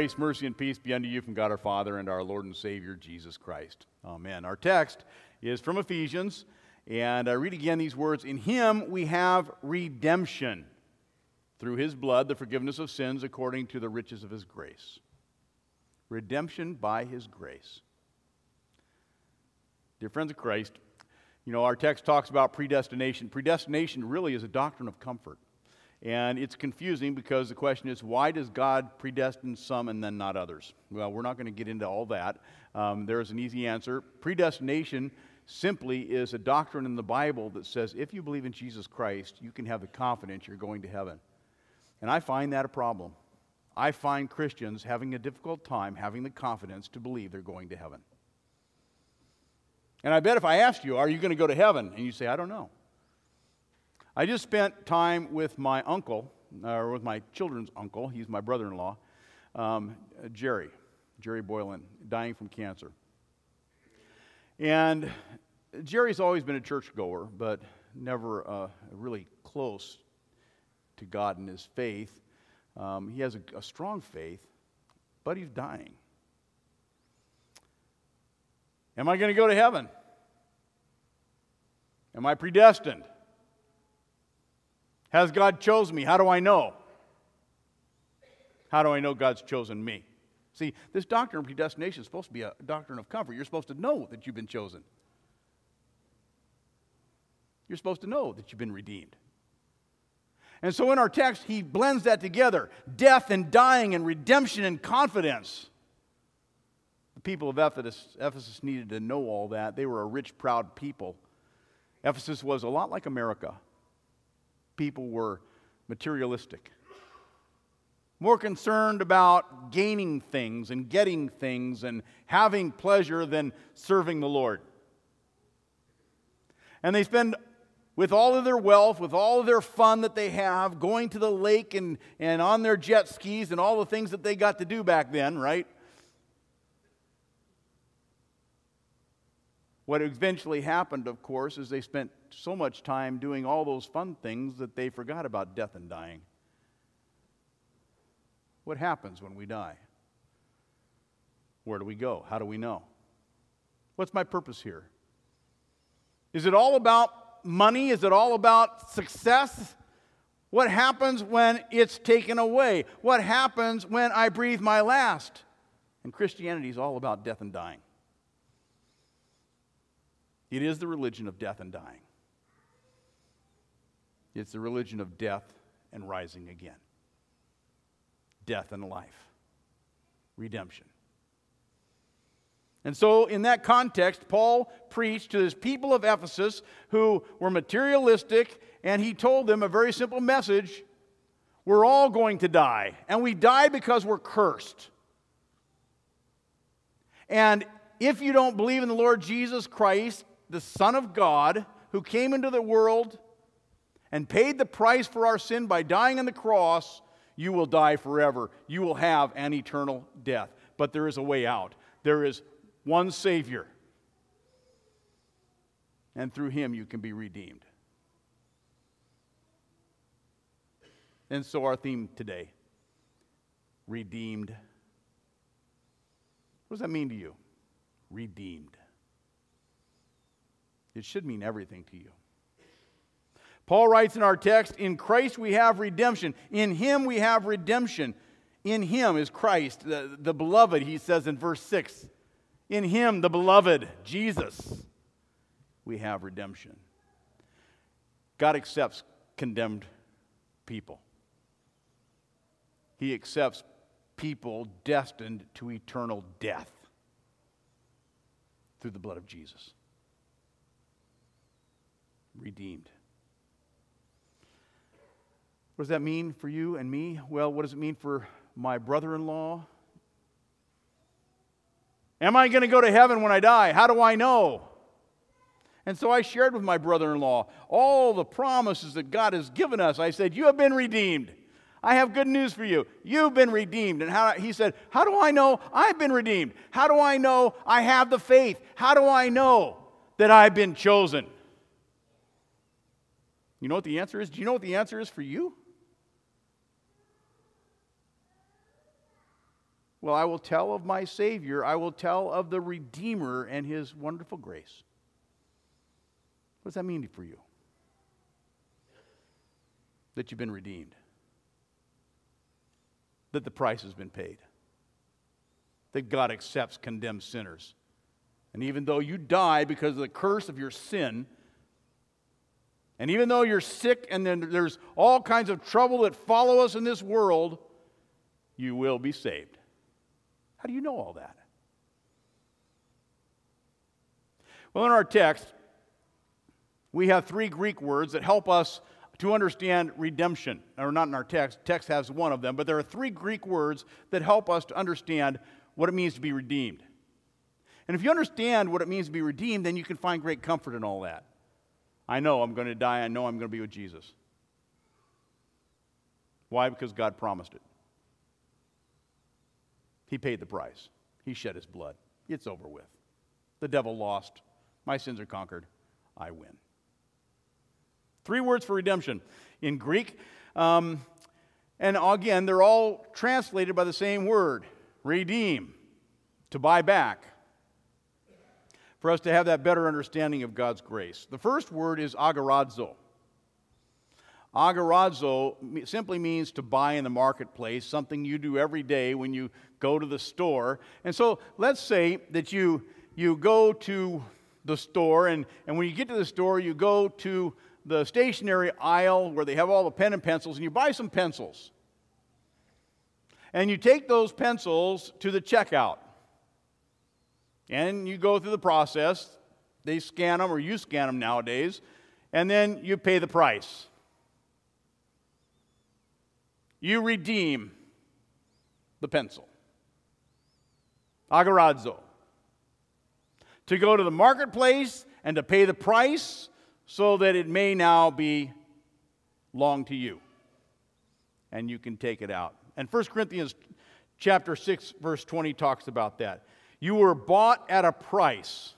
Grace, mercy, and peace be unto you from God our Father and our Lord and Savior Jesus Christ. Amen. Our text is from Ephesians, and I read again these words In him we have redemption through his blood, the forgiveness of sins according to the riches of his grace. Redemption by his grace. Dear friends of Christ, you know, our text talks about predestination. Predestination really is a doctrine of comfort. And it's confusing because the question is, why does God predestine some and then not others? Well, we're not going to get into all that. Um, there's an easy answer. Predestination simply is a doctrine in the Bible that says if you believe in Jesus Christ, you can have the confidence you're going to heaven. And I find that a problem. I find Christians having a difficult time having the confidence to believe they're going to heaven. And I bet if I asked you, Are you going to go to heaven? And you say, I don't know. I just spent time with my uncle, or with my children's uncle, he's my brother in law, um, Jerry, Jerry Boylan, dying from cancer. And Jerry's always been a churchgoer, but never uh, really close to God in his faith. Um, he has a, a strong faith, but he's dying. Am I going to go to heaven? Am I predestined? Has God chosen me? How do I know? How do I know God's chosen me? See, this doctrine of predestination is supposed to be a doctrine of comfort. You're supposed to know that you've been chosen. You're supposed to know that you've been redeemed. And so in our text, he blends that together death and dying and redemption and confidence. The people of Ephesus, Ephesus needed to know all that. They were a rich, proud people. Ephesus was a lot like America. People were materialistic, more concerned about gaining things and getting things and having pleasure than serving the Lord. And they spend with all of their wealth, with all of their fun that they have, going to the lake and, and on their jet skis and all the things that they got to do back then, right? What eventually happened, of course, is they spent so much time doing all those fun things that they forgot about death and dying. What happens when we die? Where do we go? How do we know? What's my purpose here? Is it all about money? Is it all about success? What happens when it's taken away? What happens when I breathe my last? And Christianity is all about death and dying. It is the religion of death and dying. It's the religion of death and rising again. Death and life. Redemption. And so, in that context, Paul preached to his people of Ephesus who were materialistic, and he told them a very simple message We're all going to die, and we die because we're cursed. And if you don't believe in the Lord Jesus Christ, the Son of God, who came into the world and paid the price for our sin by dying on the cross, you will die forever. You will have an eternal death. But there is a way out. There is one Savior. And through him you can be redeemed. And so, our theme today redeemed. What does that mean to you? Redeemed. It should mean everything to you. Paul writes in our text In Christ we have redemption. In him we have redemption. In him is Christ, the, the beloved, he says in verse 6. In him, the beloved, Jesus, we have redemption. God accepts condemned people, He accepts people destined to eternal death through the blood of Jesus. Redeemed. What does that mean for you and me? Well, what does it mean for my brother in law Am I going to go to heaven when I die? How do I know? And so I shared with my brother in law all the promises that God has given us. I said, You have been redeemed. I have good news for you. You've been redeemed. And how, he said, How do I know I've been redeemed? How do I know I have the faith? How do I know that I've been chosen? You know what the answer is? Do you know what the answer is for you? Well, I will tell of my Savior. I will tell of the Redeemer and his wonderful grace. What does that mean for you? That you've been redeemed, that the price has been paid, that God accepts condemned sinners. And even though you die because of the curse of your sin, and even though you're sick and then there's all kinds of trouble that follow us in this world, you will be saved. How do you know all that? Well, in our text, we have three Greek words that help us to understand redemption. Or not in our text, text has one of them, but there are three Greek words that help us to understand what it means to be redeemed. And if you understand what it means to be redeemed, then you can find great comfort in all that. I know I'm going to die. I know I'm going to be with Jesus. Why? Because God promised it. He paid the price, He shed His blood. It's over with. The devil lost. My sins are conquered. I win. Three words for redemption in Greek. Um, and again, they're all translated by the same word redeem, to buy back, for us to have that better understanding of God's grace. The first word is agorazo. Agorazo simply means to buy in the marketplace, something you do every day when you go to the store. And so let's say that you, you go to the store, and, and when you get to the store, you go to the stationery aisle where they have all the pen and pencils, and you buy some pencils. And you take those pencils to the checkout. And you go through the process. They scan them, or you scan them nowadays, and then you pay the price. You redeem the pencil. agorazo, To go to the marketplace and to pay the price so that it may now be long to you and you can take it out. And 1 Corinthians chapter 6 verse 20 talks about that. You were bought at a price.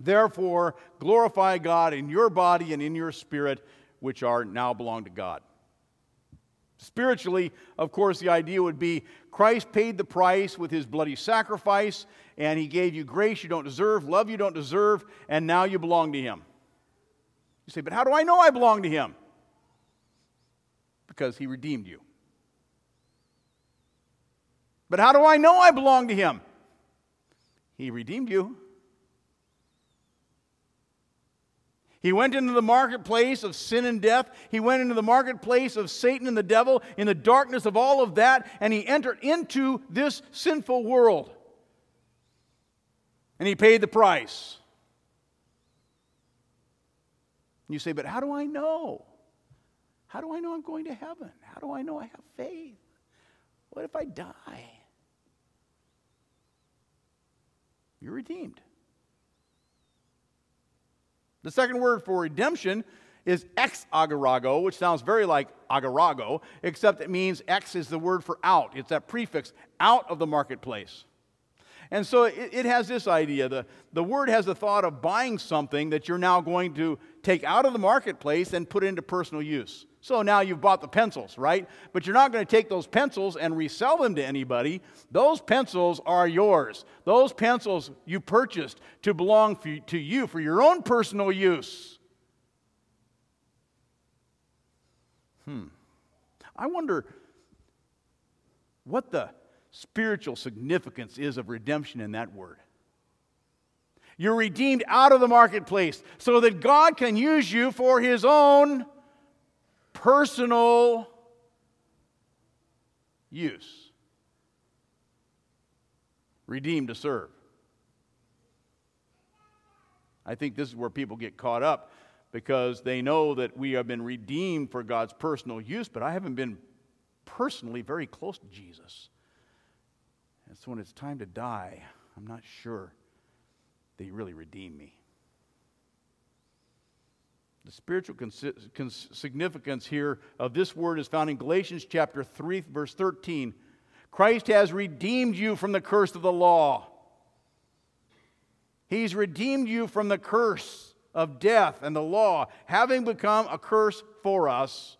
Therefore, glorify God in your body and in your spirit which are now belong to God. Spiritually, of course, the idea would be Christ paid the price with his bloody sacrifice, and he gave you grace you don't deserve, love you don't deserve, and now you belong to him. You say, but how do I know I belong to him? Because he redeemed you. But how do I know I belong to him? He redeemed you. He went into the marketplace of sin and death. He went into the marketplace of Satan and the devil in the darkness of all of that, and he entered into this sinful world. And he paid the price. You say, but how do I know? How do I know I'm going to heaven? How do I know I have faith? What if I die? You're redeemed. The second word for redemption is ex agorazo, which sounds very like agorazo, except it means ex is the word for out. It's that prefix, out of the marketplace. And so it, it, has this idea. The, the word has the thought of buying something that you're now going to take out of the marketplace and put into personal use. So now you've bought the pencils, right? But you're not going to take those pencils and resell them to anybody. Those pencils are yours. Those pencils you purchased to belong to you for your own personal use. Hmm. I wonder what the spiritual significance is of redemption in that word. You're redeemed out of the marketplace so that God can use you for his own personal use. Redeemed to serve. I think this is where people get caught up because they know that we have been redeemed for God's personal use, but I haven't been personally very close to Jesus. And so when it's time to die, I'm not sure that He really redeemed me. The spiritual cons- significance here of this word is found in Galatians chapter 3, verse 13. Christ has redeemed you from the curse of the law. He's redeemed you from the curse of death and the law, having become a curse for us,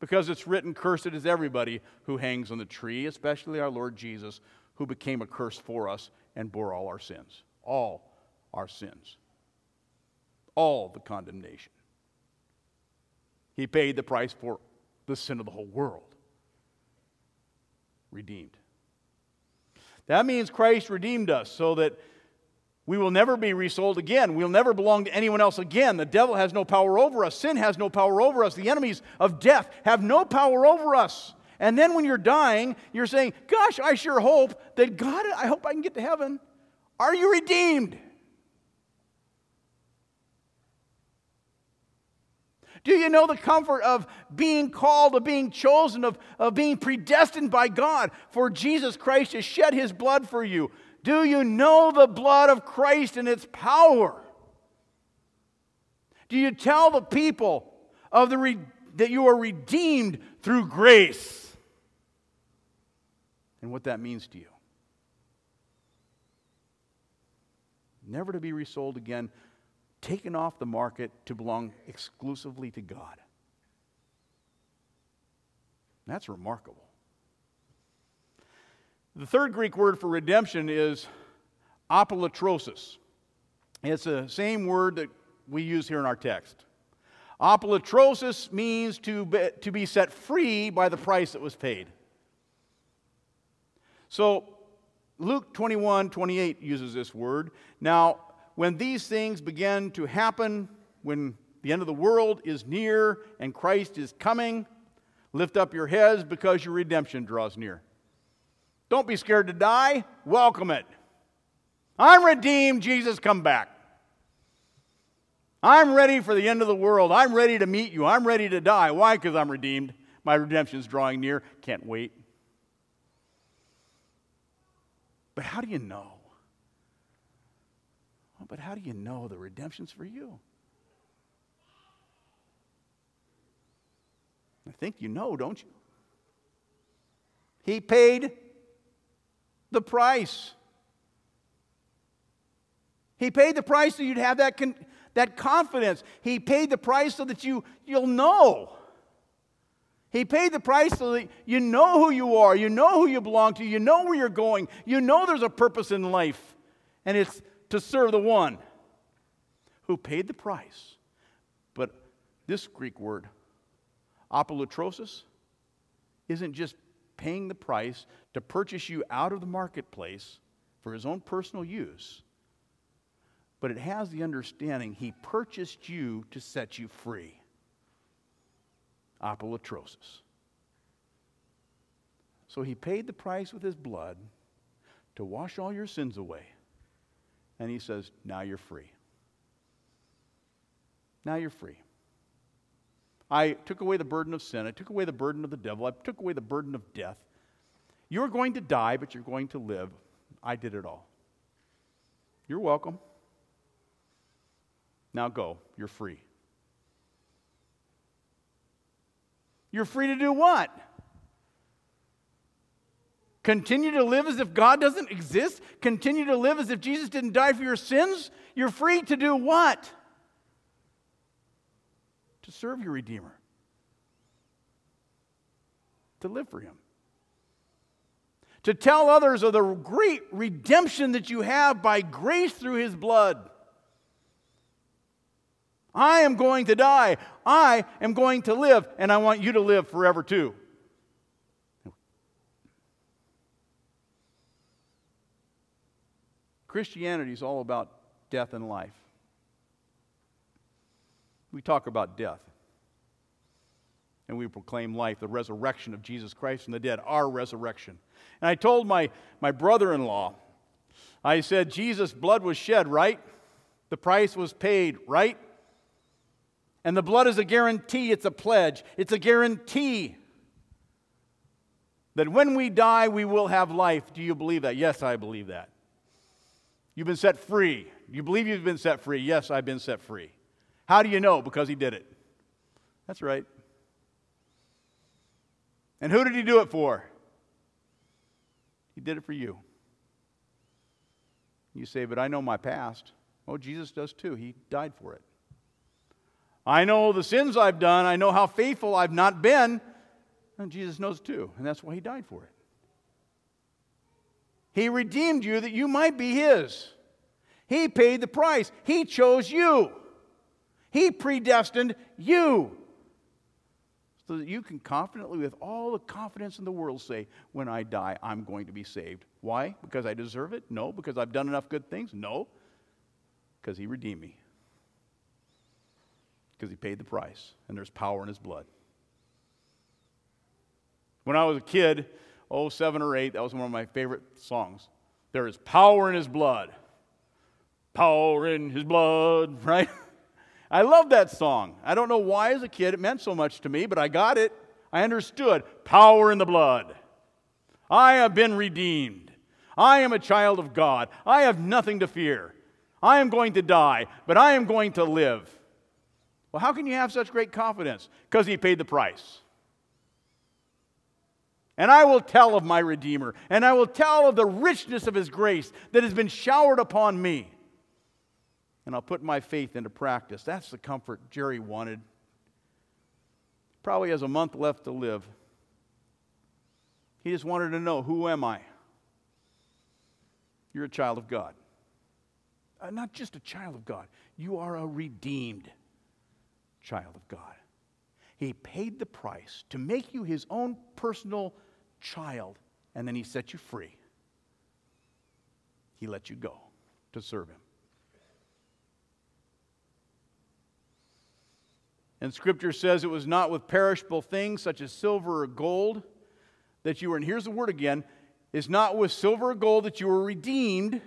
Because it's written, Cursed is everybody who hangs on the tree, especially our Lord Jesus, who became a curse for us and bore all our sins. All our sins. All the condemnation. He paid the price for the sin of the whole world. Redeemed. That means Christ redeemed us so that we will never be resold again. We'll never belong to anyone else again. The devil has no power over us. Sin has no power over us. The enemies of death have no power over us. And then when you're dying, you're saying, Gosh, I sure hope that God, I hope I can get to heaven. Are you redeemed? Do you know the comfort of being called, of being chosen, of, of being predestined by God? For Jesus Christ to shed his blood for you. Do you know the blood of Christ and its power? Do you tell the people of the re- that you are redeemed through grace and what that means to you? Never to be resold again, taken off the market to belong exclusively to God. That's remarkable. The third Greek word for redemption is apolutrosis. It's the same word that we use here in our text. Apolutrosis means to be, to be set free by the price that was paid. So Luke 21 28 uses this word. Now, when these things begin to happen, when the end of the world is near and Christ is coming, lift up your heads because your redemption draws near. Don't be scared to die. Welcome it. I'm redeemed. Jesus, come back. I'm ready for the end of the world. I'm ready to meet you. I'm ready to die. Why? Because I'm redeemed. My redemption's drawing near. Can't wait. But how do you know? But how do you know the redemption's for you? I think you know, don't you? He paid the price. He paid the price so you'd have that, con- that confidence. He paid the price so that you, you'll know. He paid the price so that you know who you are, you know who you belong to, you know where you're going, you know there's a purpose in life, and it's to serve the one who paid the price. But this Greek word, apolutrosis, isn't just paying the price to purchase you out of the marketplace for his own personal use. But it has the understanding he purchased you to set you free. Apolutrosis. So he paid the price with his blood to wash all your sins away. And he says, Now you're free. Now you're free. I took away the burden of sin. I took away the burden of the devil. I took away the burden of death. You're going to die, but you're going to live. I did it all. You're welcome. Now go. You're free. You're free to do what? Continue to live as if God doesn't exist? Continue to live as if Jesus didn't die for your sins? You're free to do what? to serve your Redeemer, to live for Him, to tell others of the great redemption that you have by grace through His blood. I am going to die. I am going to live, and I want you to live forever too. Christianity is all about death and life we talk about death. And we proclaim life, the resurrection of Jesus Christ from the dead, our resurrection. And I told my, my brother in law, I said, Jesus' blood was shed, right? The price was paid, right? And the blood is a guarantee, it's a pledge, it's a guarantee that when we die, we will have life. Do you believe that? Yes, I believe that. You've been set free. You believe you've been set free? Yes, I've been set free. How do you know? Because he did it. That's right. And who did he do it for? He did it for you. You say, but I know my past. Oh, Jesus does too. He died for it. I know the sins I've done. I know how faithful I've not been. And Jesus knows too, and that's why he died for it. He redeemed you that you might be his. He paid the price. He chose you. He predestined you. So that you can confidently, with all the confidence in the world, say, When I die, I'm going to be saved. Why? Because I deserve it? No. Because I've done enough good things? No. Because He redeemed me. Because He paid the price, and there's power in His blood. When I was a kid, oh, seven or eight, that was one of my favorite songs. There is power in His blood. Power in His blood, right? I love that song. I don't know why, as a kid, it meant so much to me, but I got it. I understood power in the blood. I have been redeemed. I am a child of God. I have nothing to fear. I am going to die, but I am going to live. Well, how can you have such great confidence? Because he paid the price. And I will tell of my Redeemer, and I will tell of the richness of his grace that has been showered upon me and I'll put my faith into practice. That's the comfort Jerry wanted. Probably has a month left to live. He just wanted to know who am I? You're a child of God. Uh, not just a child of God, you are a redeemed child of God. He paid the price to make you his own personal child, and then he set you free. He let you go to serve him. And Scripture says it was not with perishable things such as silver or gold that you were, and here's the word again, is not with silver or gold that you were redeemed.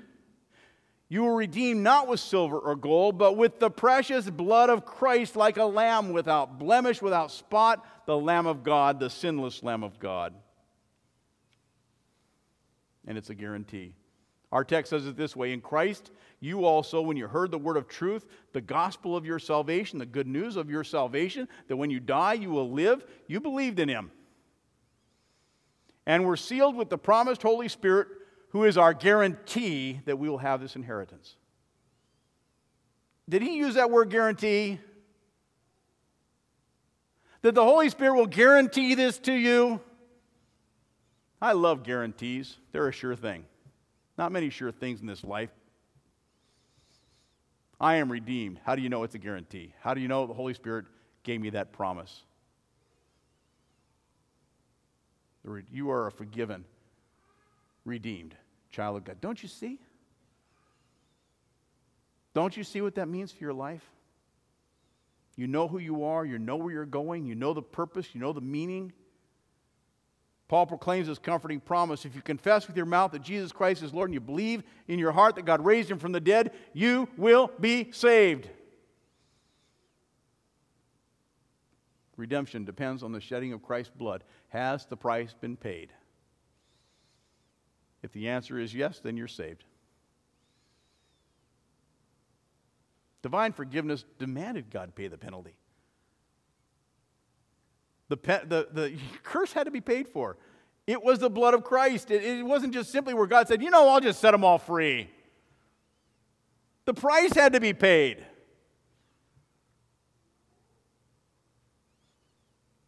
You were redeemed not with silver or gold, but with the precious blood of Christ, like a lamb without blemish, without spot, the Lamb of God, the sinless Lamb of God. And it's a guarantee. Our text says it this way In Christ, you also, when you heard the word of truth, the gospel of your salvation, the good news of your salvation, that when you die you will live, you believed in him. And were sealed with the promised Holy Spirit, who is our guarantee that we will have this inheritance. Did he use that word guarantee? That the Holy Spirit will guarantee this to you? I love guarantees, they're a sure thing. Not many sure things in this life. I am redeemed. How do you know it's a guarantee? How do you know the Holy Spirit gave me that promise? You are a forgiven, redeemed child of God. Don't you see? Don't you see what that means for your life? You know who you are, you know where you're going, you know the purpose, you know the meaning. Paul proclaims this comforting promise if you confess with your mouth that Jesus Christ is Lord and you believe in your heart that God raised him from the dead, you will be saved. Redemption depends on the shedding of Christ's blood. Has the price been paid? If the answer is yes, then you're saved. Divine forgiveness demanded God pay the penalty. The, pe- the, the curse had to be paid for. It was the blood of Christ. It, it wasn't just simply where God said, you know, I'll just set them all free. The price had to be paid.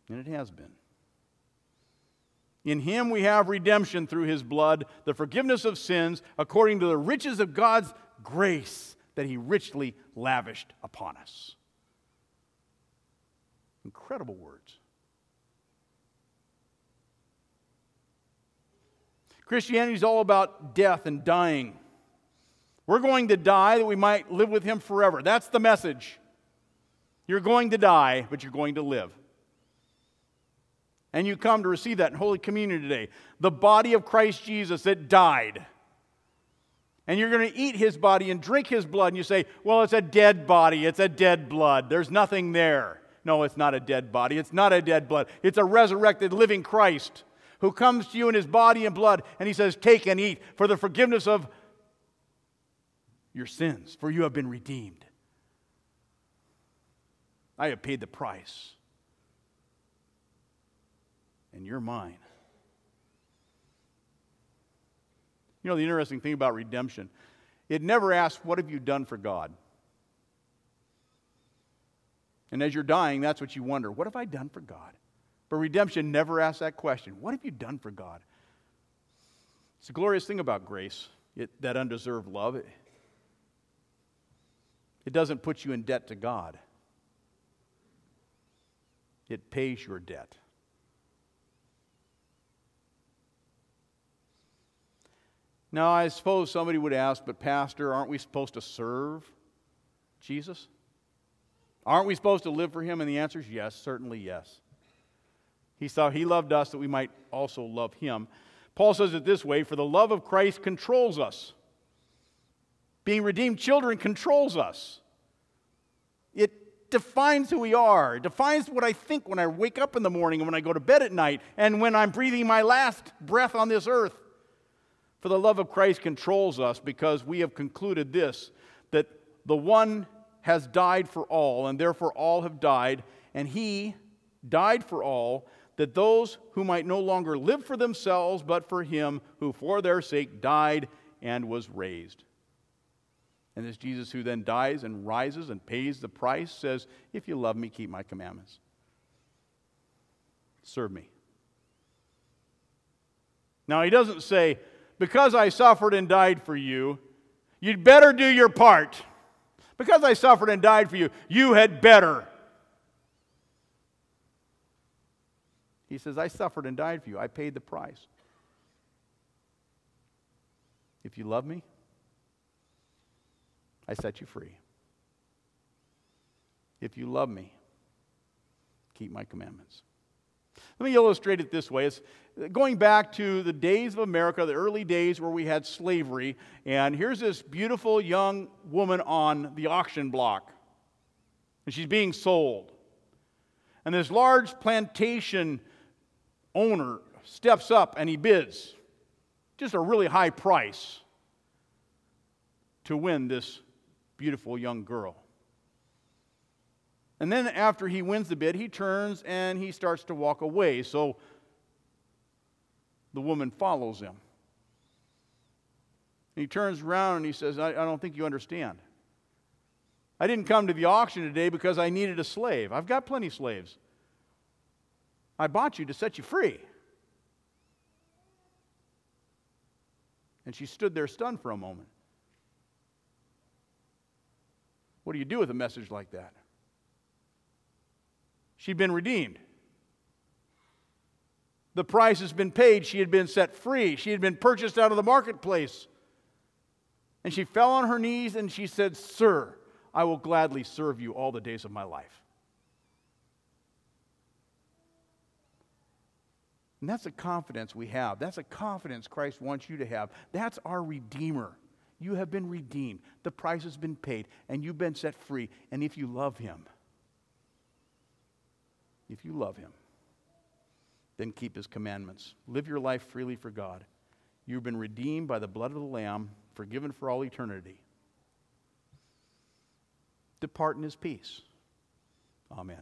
And it has been. In him we have redemption through his blood, the forgiveness of sins, according to the riches of God's grace that he richly lavished upon us. Incredible words. Christianity is all about death and dying. We're going to die that we might live with Him forever. That's the message. You're going to die, but you're going to live. And you come to receive that in Holy Communion today. The body of Christ Jesus that died. And you're going to eat his body and drink his blood, and you say, Well, it's a dead body. It's a dead blood. There's nothing there. No, it's not a dead body. It's not a dead blood. It's a resurrected, living Christ who comes to you in his body and blood, and he says, Take and eat for the forgiveness of your sins, for you have been redeemed. I have paid the price, and you're mine. You know, the interesting thing about redemption, it never asks, What have you done for God? And as you're dying, that's what you wonder. What have I done for God? But redemption never asks that question What have you done for God? It's a glorious thing about grace, it, that undeserved love. It, it doesn't put you in debt to God, it pays your debt. Now, I suppose somebody would ask, but Pastor, aren't we supposed to serve Jesus? Aren't we supposed to live for him? And the answer is yes, certainly yes. He saw he loved us that we might also love him. Paul says it this way For the love of Christ controls us. Being redeemed children controls us. It defines who we are, it defines what I think when I wake up in the morning and when I go to bed at night and when I'm breathing my last breath on this earth. For the love of Christ controls us because we have concluded this that the one has died for all, and therefore all have died, and he died for all, that those who might no longer live for themselves, but for him who for their sake died and was raised. And this Jesus who then dies and rises and pays the price says, If you love me, keep my commandments. Serve me. Now, he doesn't say, because I suffered and died for you, you'd better do your part. Because I suffered and died for you, you had better. He says, I suffered and died for you. I paid the price. If you love me, I set you free. If you love me, keep my commandments. Let me illustrate it this way. It's going back to the days of America, the early days where we had slavery, and here's this beautiful young woman on the auction block, and she's being sold. And this large plantation owner steps up and he bids just a really high price to win this beautiful young girl. And then after he wins the bid, he turns and he starts to walk away. So the woman follows him. And he turns around and he says, I, I don't think you understand. I didn't come to the auction today because I needed a slave. I've got plenty of slaves. I bought you to set you free. And she stood there stunned for a moment. What do you do with a message like that? She'd been redeemed. The price has been paid. She had been set free. She had been purchased out of the marketplace. And she fell on her knees and she said, Sir, I will gladly serve you all the days of my life. And that's a confidence we have. That's a confidence Christ wants you to have. That's our Redeemer. You have been redeemed. The price has been paid, and you've been set free. And if you love Him, if you love Him, then keep His commandments. Live your life freely for God. You've been redeemed by the blood of the Lamb, forgiven for all eternity. Depart in His peace. Amen.